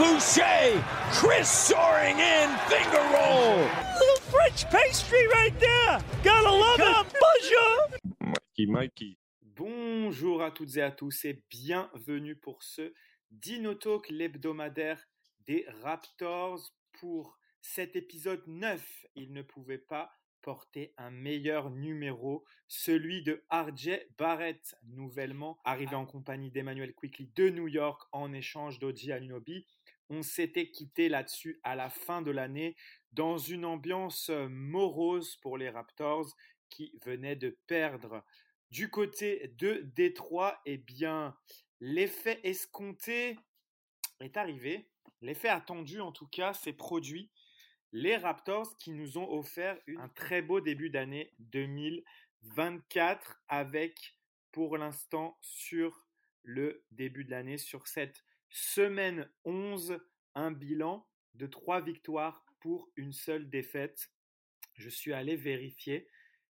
Boucher. Chris soaring in. Finger roll. Little French pastry right there. Gotta love it. Bonjour. Mikey, Mikey. Bonjour à toutes et à tous et bienvenue pour ce Dino Talk, l'hebdomadaire des Raptors. Pour cet épisode 9, il ne pouvait pas porter un meilleur numéro, celui de RJ Barrett, nouvellement arrivé en compagnie d'Emmanuel Quickly de New York en échange d'Oji Anunobi. On s'était quitté là-dessus à la fin de l'année dans une ambiance morose pour les Raptors qui venaient de perdre. Du côté de Détroit, eh bien, l'effet escompté est arrivé. L'effet attendu, en tout cas, s'est produit les Raptors qui nous ont offert un très beau début d'année 2024 avec pour l'instant sur le début de l'année, sur cette semaine 11, un bilan de trois victoires pour une seule défaite. Je suis allé vérifier.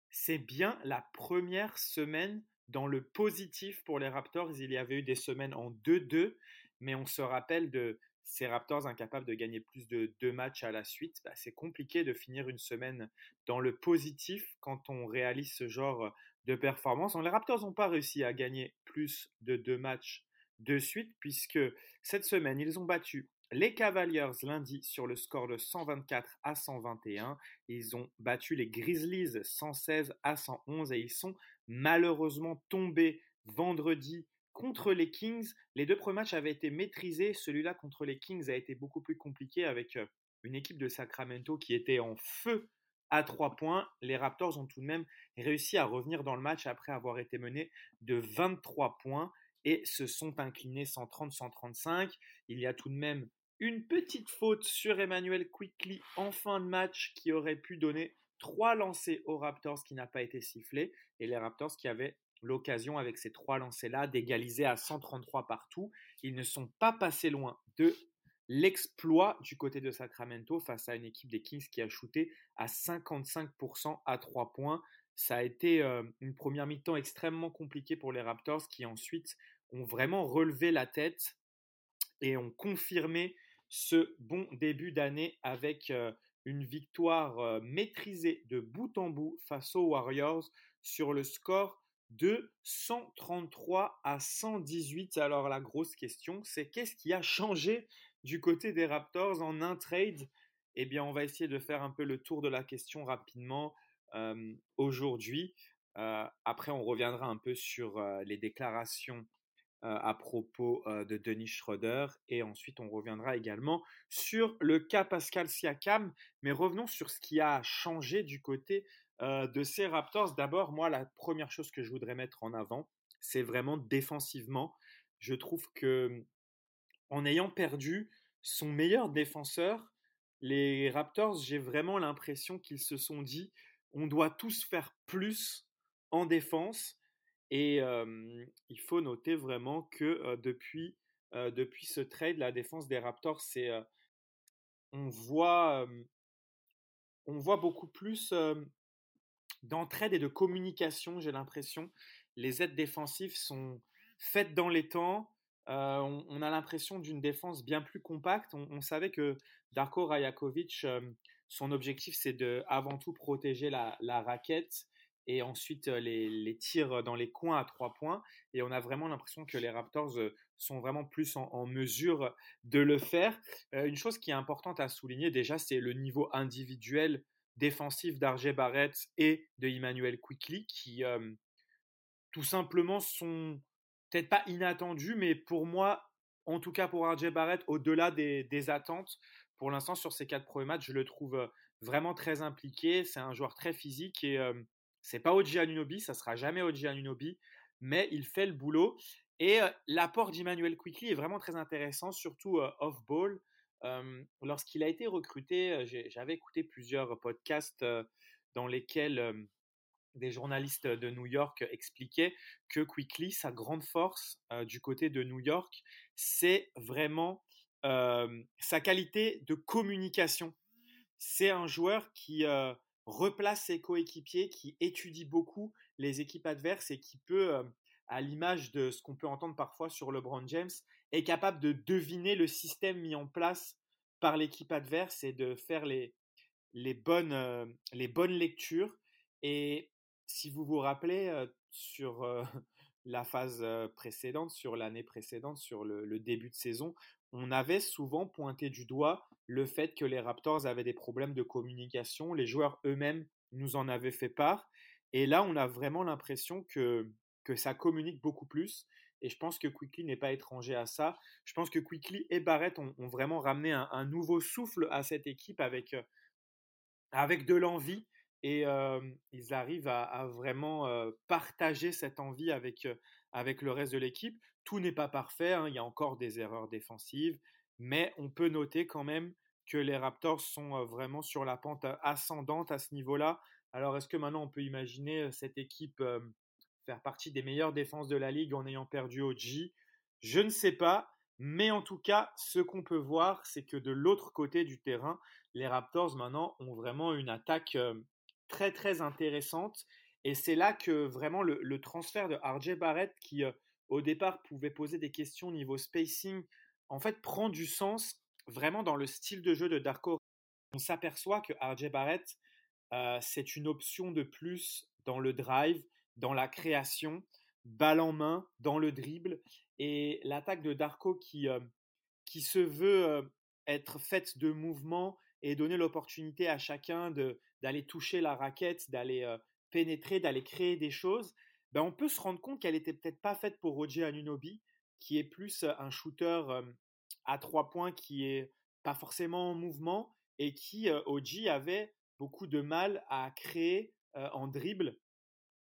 C'est bien la première semaine dans le positif pour les Raptors. Il y avait eu des semaines en 2-2, mais on se rappelle de ces Raptors incapables de gagner plus de deux matchs à la suite, bah, c'est compliqué de finir une semaine dans le positif quand on réalise ce genre de performance. Les Raptors n'ont pas réussi à gagner plus de deux matchs de suite, puisque cette semaine, ils ont battu les Cavaliers lundi sur le score de 124 à 121. Ils ont battu les Grizzlies 116 à 111 et ils sont malheureusement tombés vendredi contre les Kings, les deux premiers matchs avaient été maîtrisés. Celui-là contre les Kings a été beaucoup plus compliqué avec euh, une équipe de Sacramento qui était en feu à trois points. Les Raptors ont tout de même réussi à revenir dans le match après avoir été menés de 23 points et se sont inclinés 130-135. Il y a tout de même une petite faute sur Emmanuel Quickly en fin de match qui aurait pu donner trois lancers aux Raptors qui n'a pas été sifflé et les Raptors qui avaient l'occasion avec ces trois lancers-là d'égaliser à 133 partout. Ils ne sont pas passés loin de l'exploit du côté de Sacramento face à une équipe des Kings qui a shooté à 55% à 3 points. Ça a été euh, une première mi-temps extrêmement compliquée pour les Raptors qui ensuite ont vraiment relevé la tête et ont confirmé ce bon début d'année avec euh, une victoire euh, maîtrisée de bout en bout face aux Warriors sur le score de 133 à 118. Alors la grosse question, c'est qu'est-ce qui a changé du côté des Raptors en un trade? Eh bien, on va essayer de faire un peu le tour de la question rapidement aujourd'hui. Après, on reviendra un peu sur les déclarations à propos de Denis Schroeder et ensuite on reviendra également sur le cas Pascal Siakam. Mais revenons sur ce qui a changé du côté de ces Raptors, d'abord, moi, la première chose que je voudrais mettre en avant, c'est vraiment défensivement. Je trouve que en ayant perdu son meilleur défenseur, les Raptors, j'ai vraiment l'impression qu'ils se sont dit on doit tous faire plus en défense. Et il faut noter vraiment que depuis, depuis ce trade, la défense des Raptors, c'est on voit on voit beaucoup plus d'entraide et de communication, j'ai l'impression. Les aides défensives sont faites dans les temps. On, a l'impression d'une défense bien plus compacte. On, savait que Darko Rajakovic, son objectif, c'est de avant tout protéger la, raquette et ensuite euh, les, tirs dans les coins à trois points. Et on a vraiment l'impression que les Raptors sont vraiment plus en, en mesure de le faire. une chose qui est importante à souligner déjà, c'est le niveau individuel défensif d'Arjé Barrett et de Emmanuel Quickly qui tout simplement sont peut-être pas inattendus, mais pour moi, en tout cas pour RJ Barrett, au-delà des, attentes, pour l'instant sur ces quatre premiers matchs, je le trouve vraiment très impliqué. C'est un joueur très physique et c'est pas Oji Anunobi, ça sera jamais Oji Anunobi, mais il fait le boulot. Et l'apport d'Emmanuel Quickly est vraiment très intéressant, surtout off-ball lorsqu'il a été recruté, j'avais écouté plusieurs podcasts dans lesquels des journalistes de New York expliquaient que Quickly, sa grande force du côté de New York, c'est vraiment sa qualité de communication. C'est un joueur qui replace ses coéquipiers, qui étudie beaucoup les équipes adverses et qui peut, à l'image de ce qu'on peut entendre parfois sur LeBron James, est capable de deviner le système mis en place par l'équipe adverse et de faire les, les, bonnes, les bonnes lectures. Et si vous vous rappelez, sur la phase précédente, sur l'année précédente, sur le, début de saison, on avait souvent pointé du doigt le fait que les Raptors avaient des problèmes de communication. Les joueurs eux-mêmes nous en avaient fait part. Et là, on a vraiment l'impression que, que ça communique beaucoup plus. Et je pense que Quickly n'est pas étranger à ça. Je pense que Quickly et Barrett ont, vraiment ramené un, nouveau souffle à cette équipe avec, avec de l'envie et ils arrivent à, vraiment partager cette envie avec, avec le reste de l'équipe. Tout n'est pas parfait, hein, il y a encore des erreurs défensives, mais on peut noter quand même que les Raptors sont vraiment sur la pente ascendante à ce niveau-là. Alors est-ce que maintenant on peut imaginer cette équipe faire partie des meilleures défenses de la ligue en ayant perdu OG Je ne sais pas, mais en tout cas, ce qu'on peut voir, c'est que de l'autre côté du terrain, les Raptors maintenant ont vraiment une attaque très très intéressante. Et c'est là que vraiment le, transfert de RJ Barrett, qui euh, au départ pouvait poser des questions au niveau spacing, en fait prend du sens vraiment dans le style de jeu de Darko. On s'aperçoit que RJ Barrett, euh, c'est une option de plus dans le drive, dans la création, balle en main, dans le dribble. Et l'attaque de Darko qui, euh, qui se veut être faite de mouvements et donner l'opportunité à chacun d'aller toucher la raquette, d'aller euh, pénétrer, d'aller créer des choses, ben on peut se rendre compte qu'elle était peut-être pas faite pour Roger Anunobi, qui est plus euh, un shooter euh, à trois points qui est pas forcément en mouvement et qui, OG, avait beaucoup de mal à créer en dribble.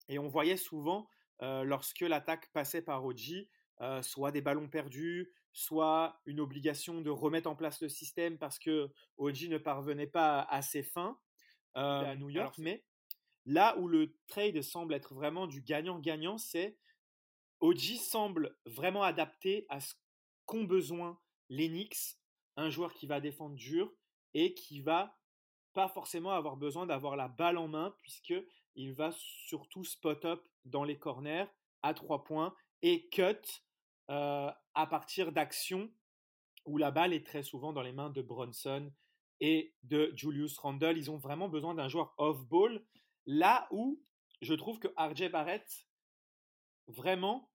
Et on voyait souvent, lorsque l'attaque passait par OG, soit des ballons perdus, soit une obligation de remettre en place le système parce que OG ne parvenait pas à ses fins à New York. mais là où le trade semble être vraiment du gagnant-gagnant, c'est OG semble vraiment adapté à ce qu'ont besoin les Knicks, un joueur qui va défendre dur et qui va pas forcément avoir besoin d'avoir la balle en main puisque il va surtout spot up dans les corners à trois points et cut euh, à partir d'actions où la balle est très souvent dans les mains de Bronson et de Julius Randle. Ils ont vraiment besoin d'un joueur off-ball. Là où je trouve que RJ Barrett vraiment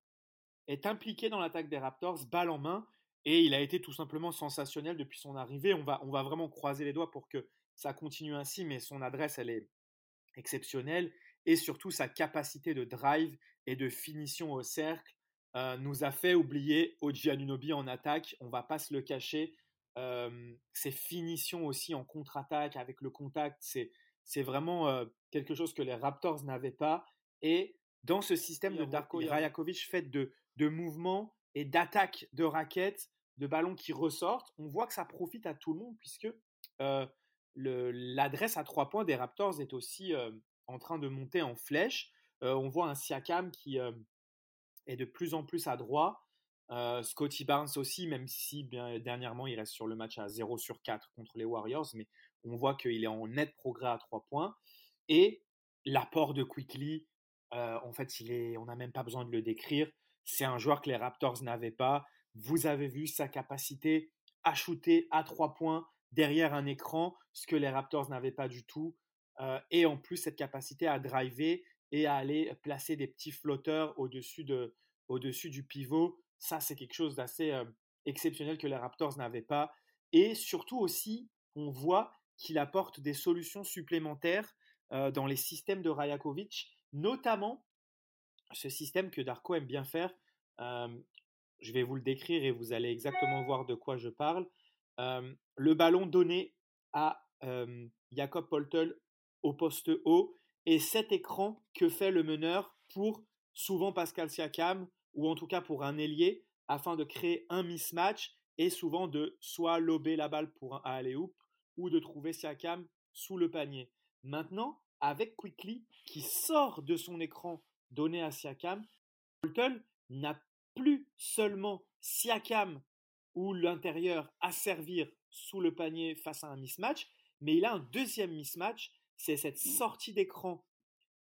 est impliqué dans l'attaque des Raptors, balle en main, et il a été tout simplement sensationnel depuis son arrivée. On va, on va vraiment croiser les doigts pour que ça continue ainsi, mais son adresse, elle est exceptionnelle, et surtout sa capacité de drive et de finition au cercle euh, nous a fait oublier Oji Anunobi en attaque. On va pas se le cacher. Ses finitions aussi en contre-attaque avec le contact, c'est, c'est vraiment quelque chose que les Raptors n'avaient pas. Et dans ce système de Darko Rajakovic fait de, de mouvements et d'attaques de raquettes, de ballons qui ressortent, on voit que ça profite à tout le monde puisque l'adresse à trois points des Raptors est aussi en train de monter en flèche. on voit un Siakam qui, est de plus en plus adroit. Euh, Scotty Barnes aussi, même si bien, dernièrement il reste sur le match à 0 sur 4 contre les Warriors, mais on voit qu'il est en net progrès à 3 points. Et l'apport de Quickly, euh, en fait, il est, on n'a même pas besoin de le décrire. C'est un joueur que les Raptors n'avaient pas. Vous avez vu sa capacité à shooter à 3 points derrière un écran, ce que les Raptors n'avaient pas du tout. Euh, et en plus, cette capacité à driver et à aller placer des petits flotteurs au-dessus, de, au-dessus du pivot. Ça, c'est quelque chose d'assez euh, exceptionnel que les Raptors n'avaient pas. Et surtout aussi, on voit qu'il apporte des solutions supplémentaires euh, dans les systèmes de Rajakovic, notamment ce système que Darko aime bien faire. Je vais vous le décrire et vous allez exactement voir de quoi je parle. le ballon donné à Jakob Poltel au poste haut et cet écran que fait le meneur pour souvent Pascal Siakam ou en tout cas pour un ailier afin de créer un mismatch et souvent de soit lober la balle pour un aller hoop ou de trouver Siakam sous le panier. Maintenant, avec Quickly qui sort de son écran donné à Siakam, Bolton n'a plus seulement Siakam ou l'intérieur à servir sous le panier face à un mismatch, mais il a un deuxième mismatch c'est cette sortie d'écran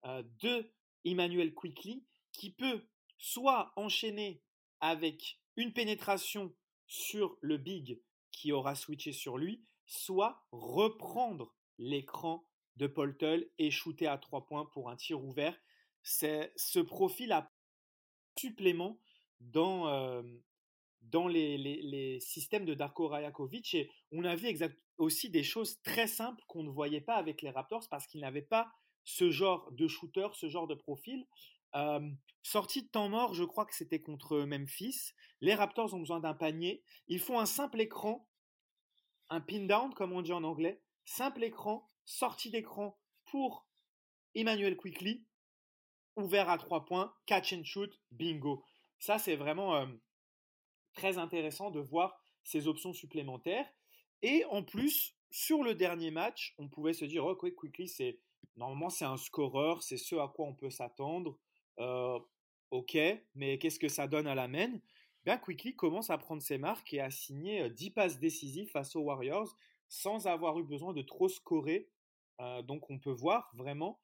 de Emmanuel Quickly qui peut soit enchaîner avec une pénétration sur le big qui aura switché sur lui, soit reprendre l'écran de Poltel et shooter à trois points pour un tir ouvert. C'est ce profil à supplément dans, euh, les, systèmes de Darko Rajakovic et on a vu aussi des choses très simples qu'on ne voyait pas avec les Raptors parce qu'ils n'avaient pas ce genre de shooter, ce genre de profil. Sortie de temps mort, je crois que c'était contre Memphis. Les Raptors ont besoin d'un panier. Ils font un simple écran, un pin down comme on dit en anglais, simple écran, sortie d'écran pour Emmanuel Quickly, ouvert à trois points, catch and shoot, bingo. Ça, c'est vraiment très intéressant de voir ces options supplémentaires. Et en plus, sur le dernier match, on pouvait se dire, oh, Quickly, c'est normalement c'est un scoreur, c'est ce à quoi on peut s'attendre. Euh, ok, mais qu'est-ce que ça donne à la main? Bien, Quickly commence à prendre ses marques et à signer 10 euh, passes décisives face aux Warriors sans avoir eu besoin de trop scorer. Euh, donc on peut voir vraiment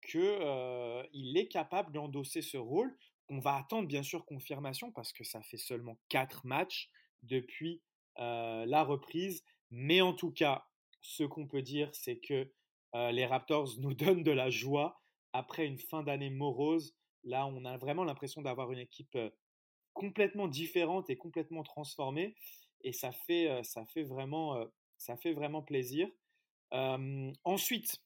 qu'il est capable d'endosser ce rôle. On va attendre bien sûr confirmation parce que ça fait seulement 4 matchs depuis la reprise. Mais en tout cas, ce qu'on peut dire, c'est que les Raptors nous donnent de la joie après une fin d'année morose Là, on a vraiment l'impression d'avoir une équipe complètement différente et complètement transformée. Et ça fait, vraiment plaisir. ensuite,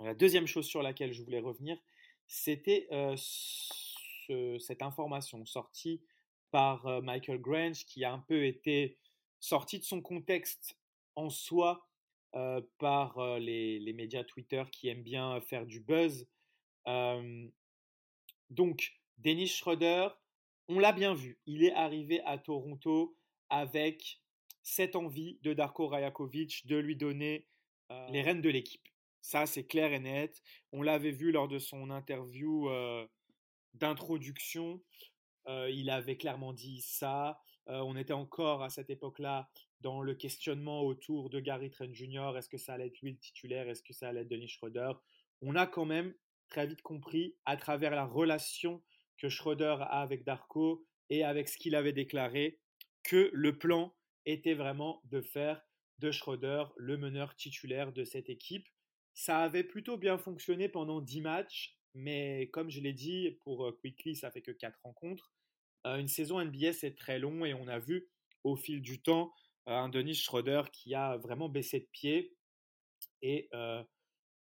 la deuxième chose sur laquelle je voulais revenir, c'était cette information sortie par Michael Grange qui a un peu été sortie de son contexte en soi par les, les, médias Twitter qui aiment bien faire du buzz. Donc, Dennis Schroeder, on l'a bien vu, il est arrivé à Toronto avec cette envie de Darko Rajakovic de lui donner euh, les rênes de l'équipe. Ça, c'est clair et net. On l'avait vu lors de son interview euh, d'introduction. Euh, il avait clairement dit ça. on était encore à cette époque-là dans le questionnement autour de Gary Trent Jr. Est-ce que ça allait être lui le titulaire? Est-ce que ça allait être Dennis Schroeder? On a quand même très vite compris à travers la relation que Schroeder a avec Darko et avec ce qu'il avait déclaré que le plan était vraiment de faire de Schroeder le meneur titulaire de cette équipe. Ça avait plutôt bien fonctionné pendant 10 matchs, mais comme je l'ai dit, pour euh, Quickly, ça fait que 4 rencontres. Euh, une saison NBA, c'est très long et on a vu au fil du temps euh, un Denis Schroeder qui a vraiment baissé de pied et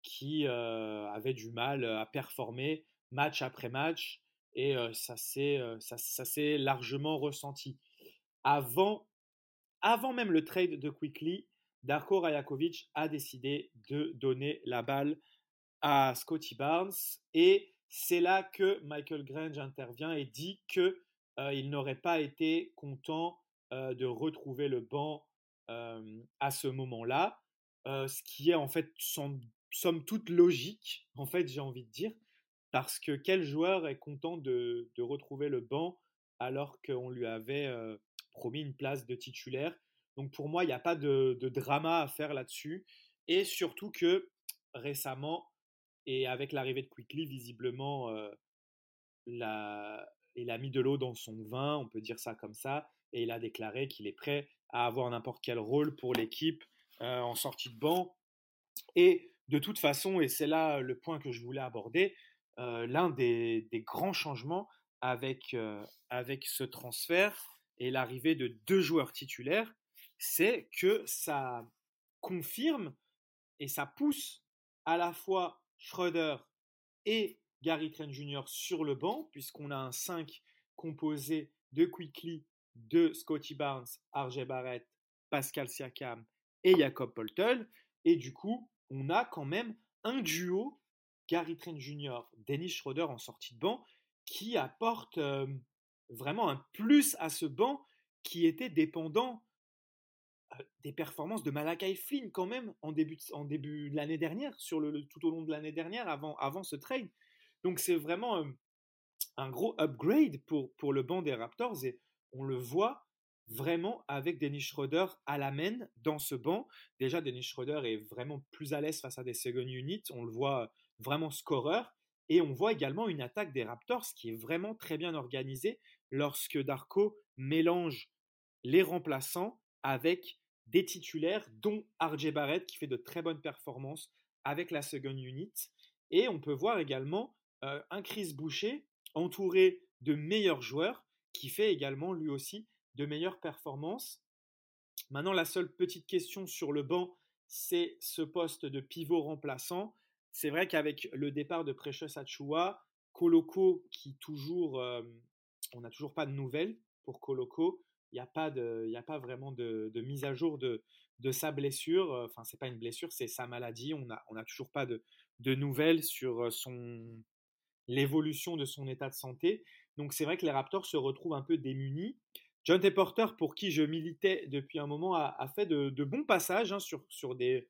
qui avait du mal à performer match après match et ça s'est largement ressenti. Avant, avant même le trade de Quickly, Darko Rajakovic a décidé de donner la balle à Scotty Barnes et c'est là que Michael Grange intervient et dit que il n'aurait pas été content de retrouver le banc à ce moment-là, ce qui est en fait sans, somme toute logique, en fait, j'ai envie de dire, parce que quel joueur est content de, retrouver le banc alors qu'on lui avait promis une place de titulaire? Donc pour moi, il n'y a pas de, drama à faire là-dessus. Et surtout que récemment, et avec l'arrivée de Quickly, visiblement, euh, il a mis de l'eau dans son vin, on peut dire ça comme ça, et il a déclaré qu'il est prêt à avoir n'importe quel rôle pour l'équipe en sortie de banc. Et de toute façon, et c'est là le point que je voulais aborder, euh, l'un des, grands changements avec, euh, avec ce transfert et l'arrivée de deux joueurs titulaires, c'est que ça confirme et ça pousse à la fois Schroeder et Gary Trent Jr. sur le banc, puisqu'on a un 5 composé de Quickly, de Scotty Barnes, RJ Barrett, Pascal Siakam et Jacob Poltel. Et du coup, on a quand même un duo, Gary Trent Jr., Dennis Schroeder en sortie de banc, qui apporte vraiment un plus à ce banc qui était dépendant des performances de Malakai Flynn quand même en début de, en début de l'année dernière, sur le, tout au long de l'année dernière, avant, avant ce trade. Donc c'est vraiment un gros upgrade pour, pour le banc des Raptors et on le voit vraiment avec Dennis Schroeder à la main dans ce banc. Déjà, Dennis Schroeder est vraiment plus à l'aise face à des second units. On le voit vraiment scoreur. Et on voit également une attaque des Raptors qui est vraiment très bien organisée lorsque Darko mélange les remplaçants avec des titulaires, dont RJ Barrett qui fait de très bonnes performances avec la second unit. Et on peut voir également euh, un Chris Boucher entouré de meilleurs joueurs qui fait également lui aussi de meilleures performances. Maintenant, la seule petite question sur le banc, c'est ce poste de pivot remplaçant. C'est vrai qu'avec le départ de Precious Achua, Koloko qui toujours, euh, on n'a toujours pas de nouvelles pour Koloko. Il n'y a pas a pas vraiment de, mise à jour de, de sa blessure. Enfin, c'est pas une blessure, c'est sa maladie. On n'a on a toujours pas de, de nouvelles sur son l'évolution de son état de santé. Donc c'est vrai que les Raptors se retrouvent un peu démunis. John T. Porter, pour qui je militais depuis un moment, a, fait de, bons passages hein, sur, sur des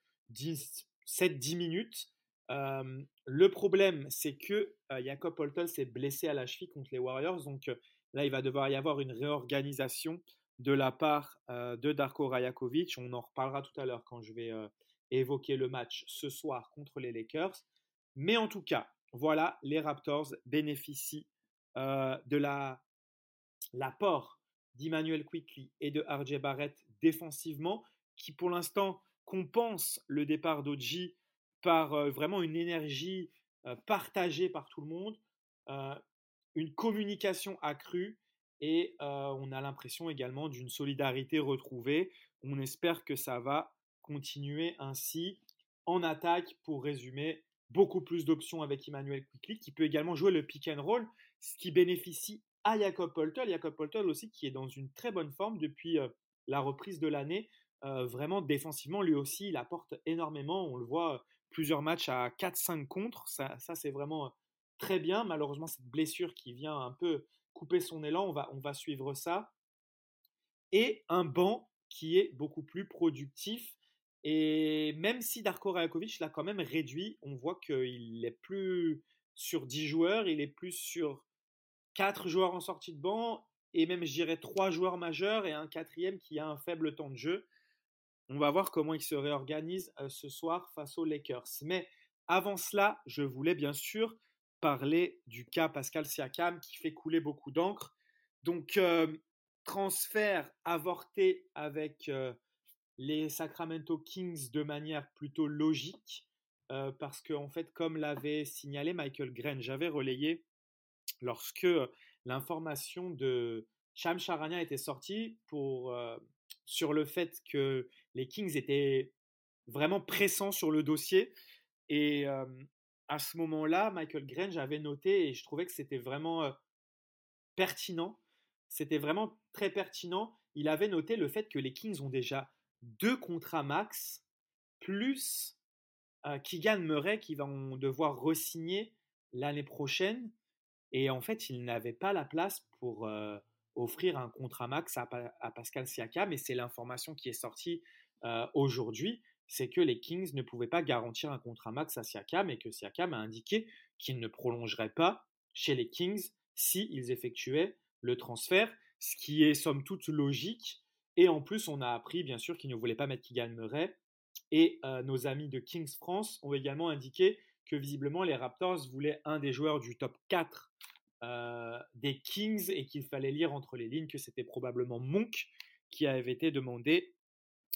7-10 minutes. Euh, le problème, c'est que euh, Jacob Holton s'est blessé à la cheville contre les Warriors. Donc euh, là, il va devoir y avoir une réorganisation de la part de Darko Rajakovic. On en reparlera tout à l'heure quand je vais évoquer le match ce soir contre les Lakers. Mais en tout cas, voilà, les Raptors bénéficient de l'apport d'Emmanuel Quickly et de RJ Barrett défensivement, qui pour l'instant compense le départ d'Oji par euh, vraiment une énergie euh, partagée par tout le monde, euh, une communication accrue et on a l'impression également d'une solidarité retrouvée. On espère que ça va continuer ainsi en attaque pour résumer beaucoup plus d'options avec Emmanuel Quickly qui peut également jouer le pick and roll, ce qui bénéficie à Jacob Poltel. Jacob Poltel aussi qui est dans une très bonne forme depuis la reprise de l'année. Vraiment défensivement, lui aussi, il apporte énormément. On le voit plusieurs matchs à 4-5 contre. Ça, c'est vraiment très bien. Malheureusement, cette blessure qui vient un peu couper son élan, on va, on va suivre ça. Et un banc qui est beaucoup plus productif. Et même si Darko Rajakovic l'a quand même réduit, on voit qu'il est plus sur 10 joueurs, il est plus sur quatre joueurs en sortie de banc et même, je dirais, trois joueurs majeurs et un quatrième qui a un faible temps de jeu. On va voir comment il se réorganise euh, ce soir face aux Lakers. Mais avant cela, je voulais bien sûr parler du cas Pascal Siakam qui fait couler beaucoup d'encre. Donc, euh, transfert avorté avec euh, les Sacramento Kings de manière plutôt logique. parce que, en fait, comme l'avait signalé Michael Gren, j'avais relayé lorsque l'information de Cham Charania était sortie sur le fait que les Kings étaient vraiment pressants sur le dossier. Et à ce moment-là, Michael Grange avait noté, et je trouvais que c'était vraiment pertinent, c'était vraiment très pertinent, il avait noté le fait que les Kings ont déjà deux contrats max, plus Keegan Murray qui vont devoir re-signer l'année prochaine et en fait, il n'avait pas la place pour euh, offrir un contrat max à, Pascal Siakam. Et c'est l'information qui est sortie euh, aujourd'hui, c'est que les Kings ne pouvaient pas garantir un contrat max à Siakam et que Siakam a indiqué qu'il ne prolongerait pas chez les Kings s'ils effectuaient le transfert, ce qui est somme toute logique. Et en plus, on a appris bien sûr qu'il ne voulait pas mettre Keegan Murray. Et euh, nos amis de Kings France ont également indiqué que visiblement les Raptors voulaient un des joueurs du top 4 euh, des Kings et qu'il fallait lire entre les lignes que c'était probablement Monk qui avait été demandé.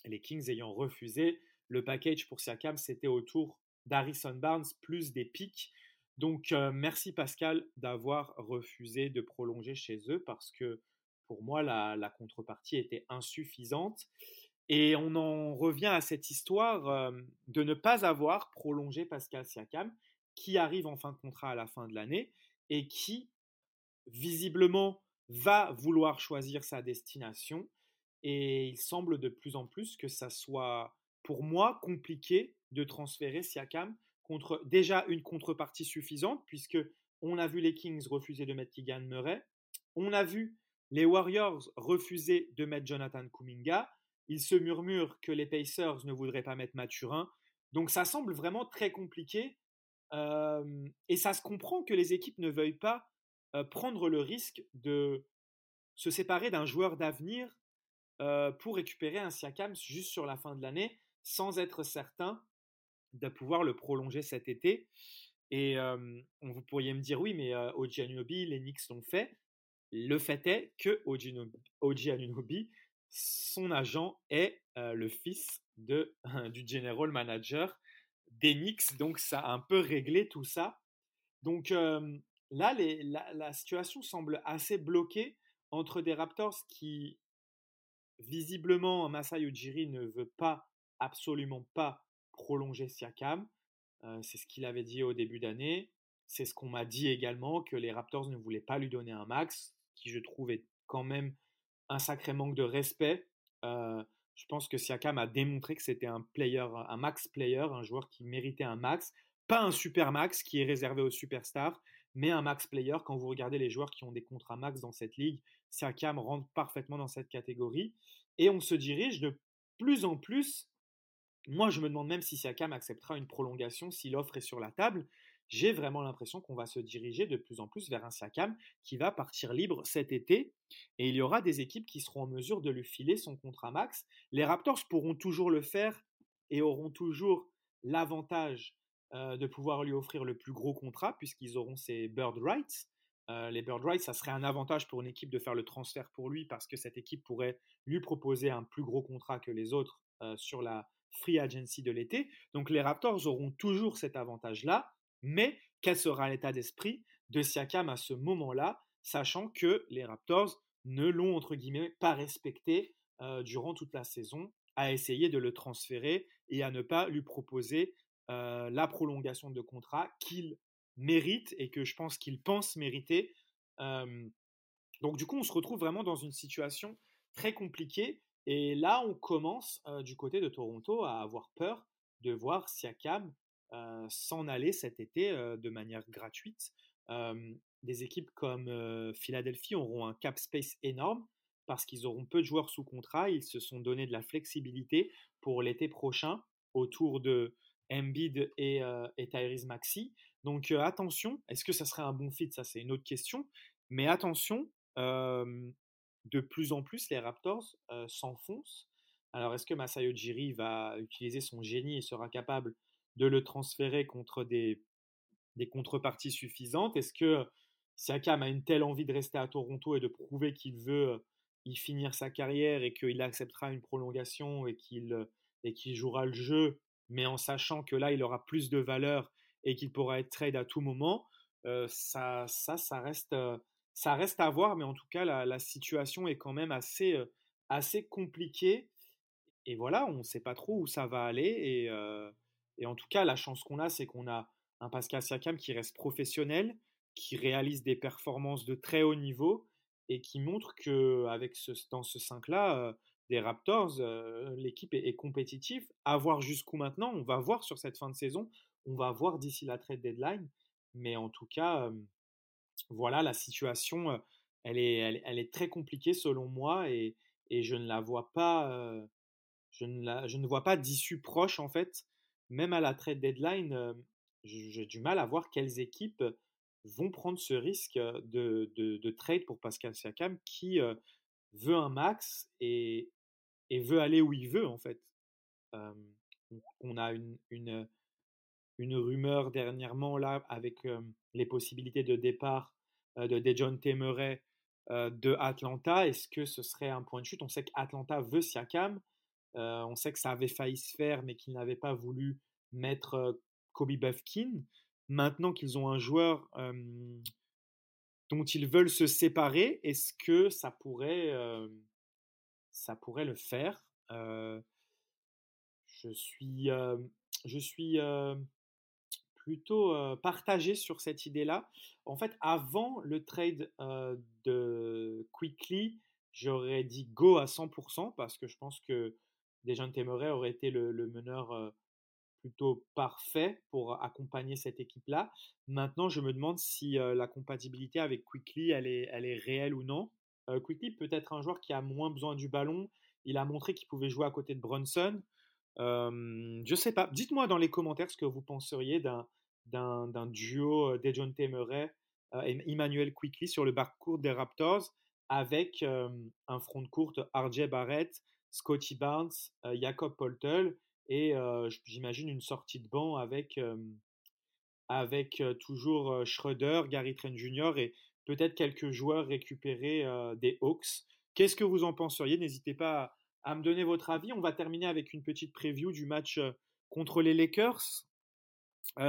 Les Kings ayant refusé, le package pour Siakam, c'était autour d'Harrison Barnes plus des pics. Donc euh, merci Pascal d'avoir refusé de prolonger chez eux parce que pour moi la, contrepartie était insuffisante. Et on en revient à cette histoire euh, de ne pas avoir prolongé Pascal Siakam, qui arrive en fin de contrat à la fin de l'année et qui visiblement va vouloir choisir sa destination. Et il semble de plus en plus que ça soit pour moi compliqué de transférer Siakam contre déjà une contrepartie suffisante puisque on a vu les Kings refuser de mettre Keegan Murray, on a vu les Warriors refuser de mettre Jonathan Kuminga, il se murmure que les Pacers ne voudraient pas mettre Mathurin, donc ça semble vraiment très compliqué et ça se comprend que les équipes ne veuillent pas prendre le risque de se séparer d'un joueur d'avenir pour récupérer un Siakam juste sur la fin de l'année sans être certain de pouvoir le prolonger cet été. Et vous pourriez me dire, oui, mais Oji Anunobi, les Knicks l'ont fait. Le fait est que Oji Anunobi, son agent est le fils de, du general manager Knicks, donc ça a un peu réglé tout ça. Donc là, les, la, la, situation semble assez bloquée entre des Raptors qui, visiblement, Masai Ujiri ne veut pas, absolument pas prolonger Siakam. c'est ce qu'il avait dit au début d'année. C'est ce qu'on m'a dit également, que les Raptors ne voulaient pas lui donner un max, qui je trouve est quand même un sacré manque de respect. je pense que Siakam a démontré que c'était un player, un max player, un joueur qui méritait un max. Pas un super max qui est réservé aux superstars, mais un max player. Quand vous regardez les joueurs qui ont des contrats max dans cette ligue, Siakam rentre parfaitement dans cette catégorie. Et on se dirige de plus en plus moi, je me demande même si Siakam acceptera une prolongation si l'offre est sur la table. J'ai vraiment l'impression qu'on va se diriger de plus en plus vers un Siakam qui va partir libre cet été et il y aura des équipes qui seront en mesure de lui filer son contrat max. Les Raptors pourront toujours le faire et auront toujours l'avantage euh, de pouvoir lui offrir le plus gros contrat puisqu'ils auront ses bird rights. Euh, les bird rights, ça serait un avantage pour une équipe de faire le transfert pour lui parce que cette équipe pourrait lui proposer un plus gros contrat que les autres euh, sur la free agency de l'été. Donc les Raptors auront toujours cet avantage-là, mais quel sera l'état d'esprit de Siakam à ce moment-là, sachant que les Raptors ne l'ont entre guillemets pas respecté euh, durant toute la saison, à essayer de le transférer et à ne pas lui proposer euh, la prolongation de contrat qu'il mérite et que je pense qu'il pense mériter. Euh, donc du coup, on se retrouve vraiment dans une situation très compliquée et là, on commence du côté de Toronto à avoir peur de voir Siakam s'en aller cet été de manière gratuite. des équipes comme Philadelphie auront un cap space énorme parce qu'ils auront peu de joueurs sous contrat. Ils se sont donné de la flexibilité pour l'été prochain autour de Embiid et, et Tyrese Maxi. Donc attention, est-ce que ça serait un bon fit? Ça, c'est une autre question. Mais attention, de plus en plus, les Raptors s'enfoncent. Alors, est-ce que Masayo Ujiri va utiliser son génie et sera capable de le transférer contre des, contreparties suffisantes? Est-ce que Siakam a une telle envie de rester à Toronto et de prouver qu'il veut y finir sa carrière et qu'il acceptera une prolongation et qu'il et jouera le jeu, mais en sachant que là, il aura plus de valeur et qu'il pourra être trade à tout moment, ça, ça, ça reste ça reste à voir, mais en tout cas, la, situation est quand même assez, euh, assez compliquée. Et voilà, on ne sait pas trop où ça va aller. Euh, et, en tout cas, la chance qu'on a, c'est qu'on a un Pascal Siakam qui reste professionnel, qui réalise des performances de très haut niveau et qui montre que avec ce, dans ce 5-là, euh, des Raptors, l'équipe est, compétitive. À voir jusqu'où maintenant, on va voir sur cette fin de saison, on va voir d'ici la trade deadline. Mais en tout cas, voilà, la situation, elle est, très compliquée selon moi et, je ne la vois pas, je ne vois pas d'issue proche en fait. Même à la trade deadline, j'ai du mal à voir quelles équipes vont prendre ce risque de, de, trade pour Pascal Siakam qui veut un max et, veut aller où il veut en fait. on a une, une, une rumeur dernièrement là avec les possibilités de départ de Dejon Temeray de Atlanta. Est-ce que ce serait un point de chute? On sait qu'Atlanta veut Siakam. On sait que ça avait failli se faire, mais qu'ils n'avaient pas voulu mettre Kobe Buffkin. Maintenant qu'ils ont un joueur dont ils veulent se séparer, est-ce que ça pourrait, ça pourrait le faire? Je suis, je suis plutôt partagé sur cette idée-là. En fait, avant le trade de Quickly, j'aurais dit go à 100% parce que je pense que Dejan Temeray aurait été le, meneur plutôt parfait pour accompagner cette équipe-là. Maintenant, je me demande si la compatibilité avec Quickly, elle est, elle est réelle ou non. Quickly peut être un joueur qui a moins besoin du ballon. Il a montré qu'il pouvait jouer à côté de Brunson. Je je sais pas. Dites-moi dans les commentaires ce que vous penseriez d'un duo Dejounte Murray et Emmanuel Quickly sur le parcours des Raptors. avec un front de courte RJ Barrett, Scotty Barnes, Jacob Poltel et j'imagine une sortie de banc avec, toujours Schroeder, Gary Trent Jr. et peut-être quelques joueurs récupérés des Hawks. Qu'est-ce que vous en penseriez? N'hésitez pas à, me donner votre avis. On va terminer avec une petite preview du match contre les Lakers.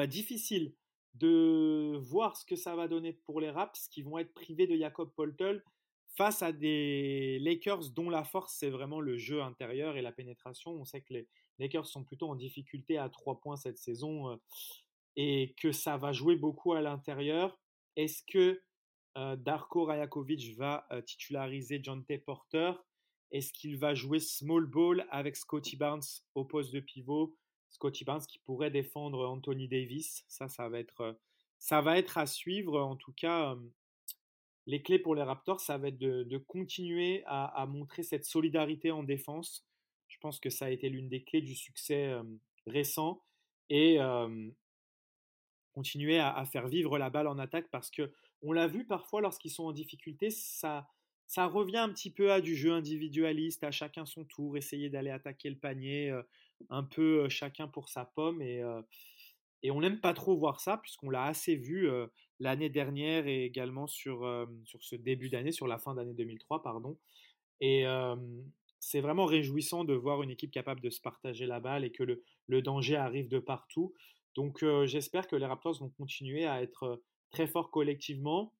difficile de voir ce que ça va donner pour les Raps qui vont être privés de Jacob Poltel face à des Lakers dont la force c'est vraiment le jeu intérieur et la pénétration. On sait que les Lakers sont plutôt en difficulté à trois points cette saison et que ça va jouer beaucoup à l'intérieur. Est-ce que Darko Rajakovic va titulariser John T. Porter? Est-ce qu'il va jouer small ball avec Scotty Barnes au poste de pivot? Scotty Barnes qui pourrait défendre Anthony Davis. Ça, ça va être, ça va être à suivre. En tout cas, les clés pour les Raptors, ça va être de, continuer à, montrer cette solidarité en défense. Je pense que ça a été l'une des clés du succès récent. Et continuer à, faire vivre la balle en attaque parce que on l'a vu parfois lorsqu'ils sont en difficulté, ça, revient un petit peu à du jeu individualiste, à chacun son tour, essayer d'aller attaquer le panier, un peu chacun pour sa pomme. Et on n'aime pas trop voir ça, puisqu'on l'a assez vu l'année dernière et également sur, sur ce début d'année, sur la fin d'année 2003, pardon. Et c'est vraiment réjouissant de voir une équipe capable de se partager la balle et que le, le danger arrive de partout. Donc j'espère que les Raptors vont continuer à être très forts collectivement.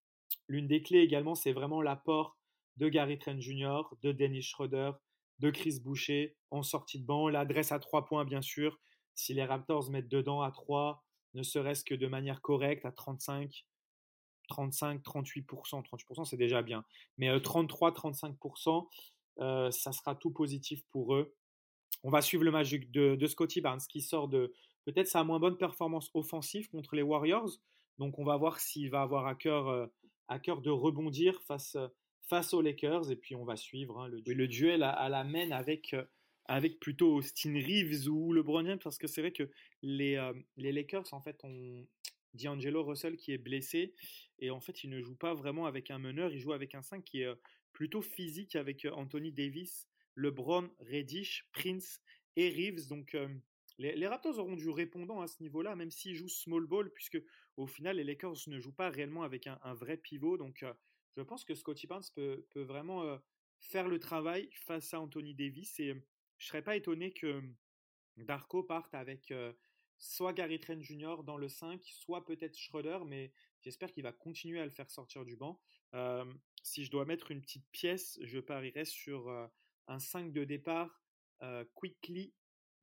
L'une des clés également, c'est vraiment l'apport de Gary Trent Jr., de Dennis Schroeder, de Chris Boucher en sortie de banc. L'adresse à trois points, bien sûr. Si les Raptors mettent dedans à 3, ne serait-ce que de manière correcte, à 35, 35, 38%, 38% c'est déjà bien. Mais 33, 35%, ça sera tout positif pour eux. On va suivre le match de, de Scotty Barnes qui sort de, peut-être sa moins bonne performance offensive contre les Warriors. Donc on va voir s'il va avoir à cœur, euh, à cœur de rebondir face, euh, face aux Lakers. Et puis on va suivre hein, le, le, duel à, la main avec, euh, avec plutôt Austin Reeves ou LeBron James. Parce que c'est vrai que les, les Lakers, en fait, ont D'Angelo Russell qui est blessé. Et en fait, il ne joue pas vraiment avec un meneur. Il joue avec un 5 qui est plutôt physique avec Anthony Davis, LeBron, Reddish, Prince et Reeves. Donc les, Raptors auront du répondant à ce niveau-là, même s'ils jouent small ball, puisque au final, les Lakers ne jouent pas réellement avec un, vrai pivot. Donc, euh, je pense que Scotty Barnes peut, vraiment euh, faire le travail face à Anthony Davis. Et je serais pas étonné que Darko parte avec soit Gary Trent Jr. dans le 5, soit peut-être Schroeder, mais j'espère qu'il va continuer à le faire sortir du banc. si je dois mettre une petite pièce, je parierais sur un 5 de départ quickly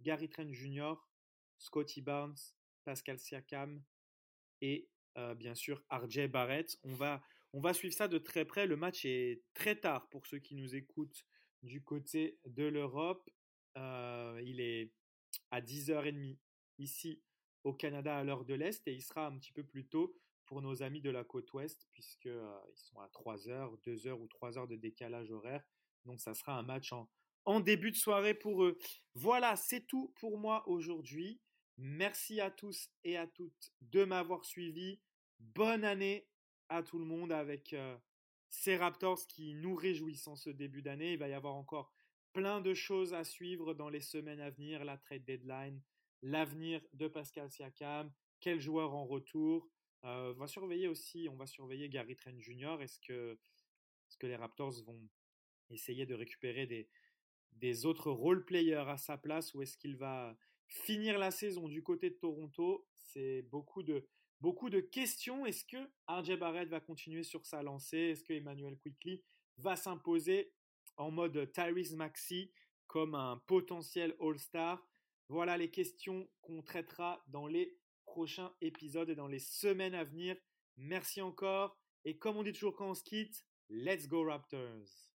Gary Trent Jr., Scotty Barnes, Pascal Siakam et bien sûr RJ Barrett. On va, on va suivre ça de très près. Le match est très tard pour ceux qui nous écoutent du côté de l'Europe. Euh, il est à 10h30 ici au Canada à l'heure de l'Est et il sera un petit peu plus tôt pour nos amis de la côte ouest puisqu'ils euh, sont à 3h, 2h ou 3h de décalage horaire. Donc ça sera un match en, début de soirée pour eux. Voilà, c'est tout pour moi aujourd'hui. Merci à tous et à toutes de m'avoir suivi. Bonne année à tout le monde avec euh, ces Raptors qui nous réjouissent en ce début d'année. Il va y avoir encore plein de choses à suivre dans les semaines à venir, la trade deadline, l'avenir de Pascal Siakam, quel joueur en retour. Euh, on va surveiller aussi, on va surveiller Gary Trent Jr. Est-ce que, est que les Raptors vont essayer de récupérer des, des autres role players à sa place ou est-ce qu'il va finir la saison du côté de Toronto? C'est beaucoup de, beaucoup de questions. Est-ce que RJ Barrett va continuer sur sa lancée? Est-ce que Emmanuel Quickly va s'imposer? en mode Tyrese Maxi comme un potentiel All-Star. Voilà les questions qu'on traitera dans les prochains épisodes et dans les semaines à venir. Merci encore. Et comme on dit toujours quand on se quitte, let's go Raptors.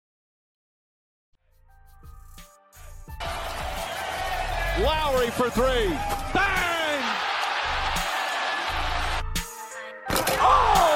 Lowry for three. Bang! Oh!